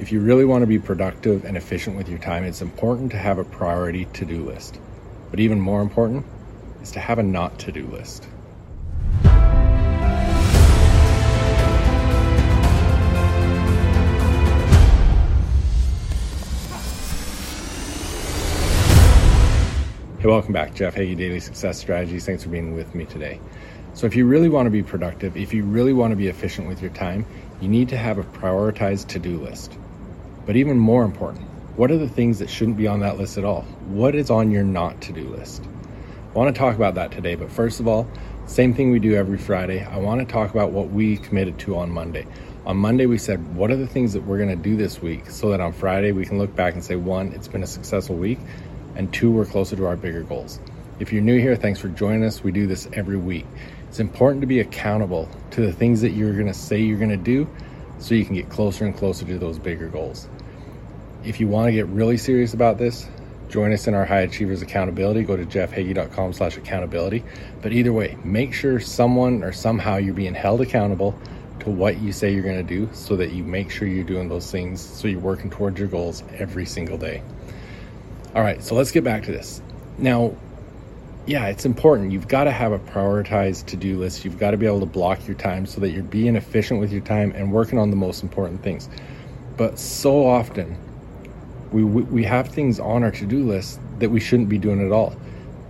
If you really want to be productive and efficient with your time, it's important to have a priority to do list. But even more important is to have a not to do list. Hey, welcome back. Jeff Hagee, Daily Success Strategies. Thanks for being with me today. So, if you really want to be productive, if you really want to be efficient with your time, you need to have a prioritized to do list. But even more important, what are the things that shouldn't be on that list at all? What is on your not to do list? I want to talk about that today, but first of all, same thing we do every Friday. I want to talk about what we committed to on Monday. On Monday, we said, What are the things that we're going to do this week so that on Friday we can look back and say, one, it's been a successful week, and two, we're closer to our bigger goals. If you're new here, thanks for joining us. We do this every week. It's important to be accountable to the things that you're going to say you're going to do so you can get closer and closer to those bigger goals. If you want to get really serious about this, join us in our High Achievers Accountability. Go to jeffhagee.com slash accountability. But either way, make sure someone or somehow you're being held accountable to what you say you're going to do so that you make sure you're doing those things so you're working towards your goals every single day. All right, so let's get back to this. Now, yeah, it's important. You've got to have a prioritized to do list. You've got to be able to block your time so that you're being efficient with your time and working on the most important things. But so often, we, we have things on our to do list that we shouldn't be doing at all.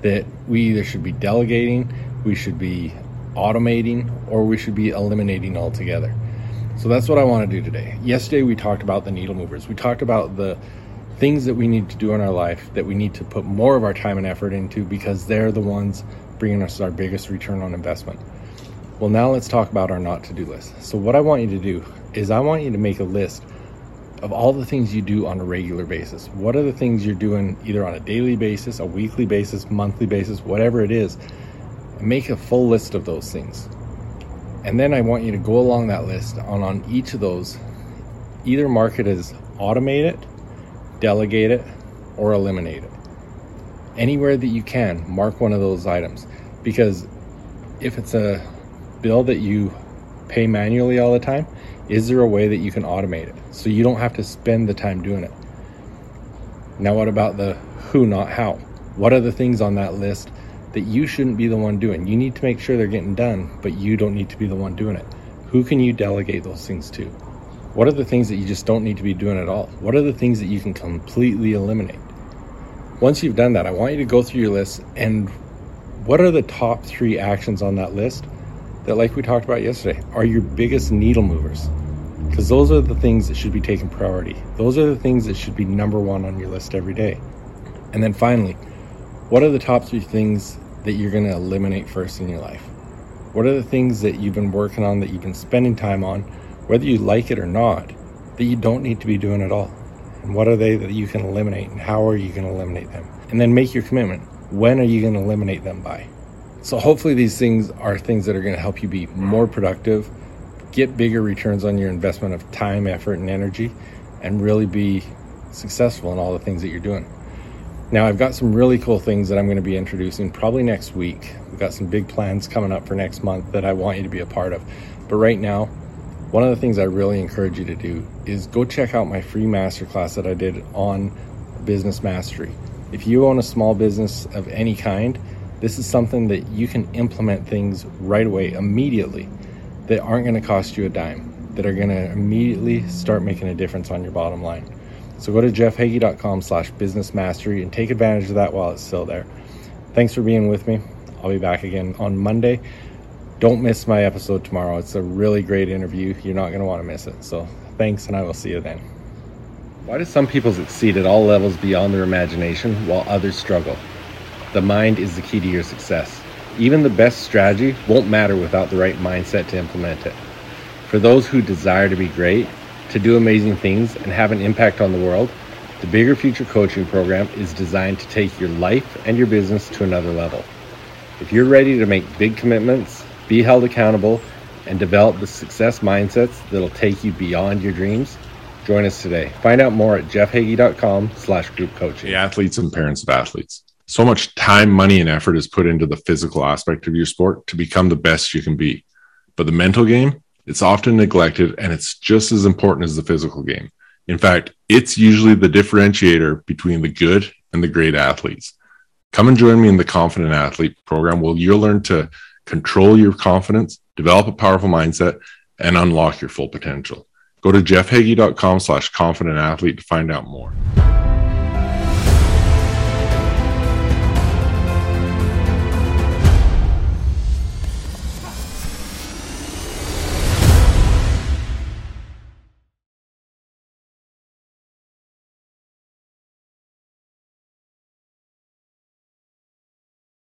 That we either should be delegating, we should be automating, or we should be eliminating altogether. So that's what I want to do today. Yesterday, we talked about the needle movers. We talked about the things that we need to do in our life that we need to put more of our time and effort into because they're the ones bringing us our biggest return on investment. Well, now let's talk about our not to do list. So, what I want you to do is, I want you to make a list of all the things you do on a regular basis. What are the things you're doing either on a daily basis, a weekly basis, monthly basis, whatever it is? Make a full list of those things. And then I want you to go along that list on, on each of those, either mark it as automate it delegate it, or eliminate it. Anywhere that you can, mark one of those items because if it's a bill that you pay manually all the time, is there a way that you can automate it so you don't have to spend the time doing it? Now, what about the who, not how? What are the things on that list that you shouldn't be the one doing? You need to make sure they're getting done, but you don't need to be the one doing it. Who can you delegate those things to? What are the things that you just don't need to be doing at all? What are the things that you can completely eliminate? Once you've done that, I want you to go through your list and what are the top three actions on that list that, like we talked about yesterday, are your biggest needle movers? Because those are the things that should be taking priority. Those are the things that should be number one on your list every day. And then finally, what are the top three things that you're going to eliminate first in your life? What are the things that you've been working on, that you've been spending time on, whether you like it or not, that you don't need to be doing at all. And what are they that you can eliminate and how are you going to eliminate them? And then make your commitment. When are you going to eliminate them by? So hopefully these things are things that are going to help you be more productive, get bigger returns on your investment of time, effort, and energy, and really be successful in all the things that you're doing. Now, I've got some really cool things that I'm going to be introducing probably next week. We've got some big plans coming up for next month that I want you to be a part of. But right now, one of the things I really encourage you to do is go check out my free masterclass that I did on business mastery. If you own a small business of any kind, this is something that you can implement things right away, immediately, that aren't going to cost you a dime, that are going to immediately start making a difference on your bottom line. So go to jeffhagee.com slash business mastery and take advantage of that while it's still there. Thanks for being with me. I'll be back again on Monday don't miss my episode tomorrow. It's a really great interview. You're not going to want to miss it. So thanks, and I will see you then. Why do some people succeed at all levels beyond their imagination while others struggle? The mind is the key to your success. Even the best strategy won't matter without the right mindset to implement it. For those who desire to be great, to do amazing things, and have an impact on the world, the Bigger Future Coaching Program is designed to take your life and your business to another level. If you're ready to make big commitments, be held accountable, and develop the success mindsets that'll take you beyond your dreams, join us today. Find out more at jeffhagee.com slash group coaching. The athletes and parents of athletes. So much time, money, and effort is put into the physical aspect of your sport to become the best you can be. But the mental game, it's often neglected and it's just as important as the physical game. In fact, it's usually the differentiator between the good and the great athletes. Come and join me in the Confident Athlete program where you'll learn to control your confidence, develop a powerful mindset, and unlock your full potential. Go to jeffhagee.com slash confident athlete to find out more.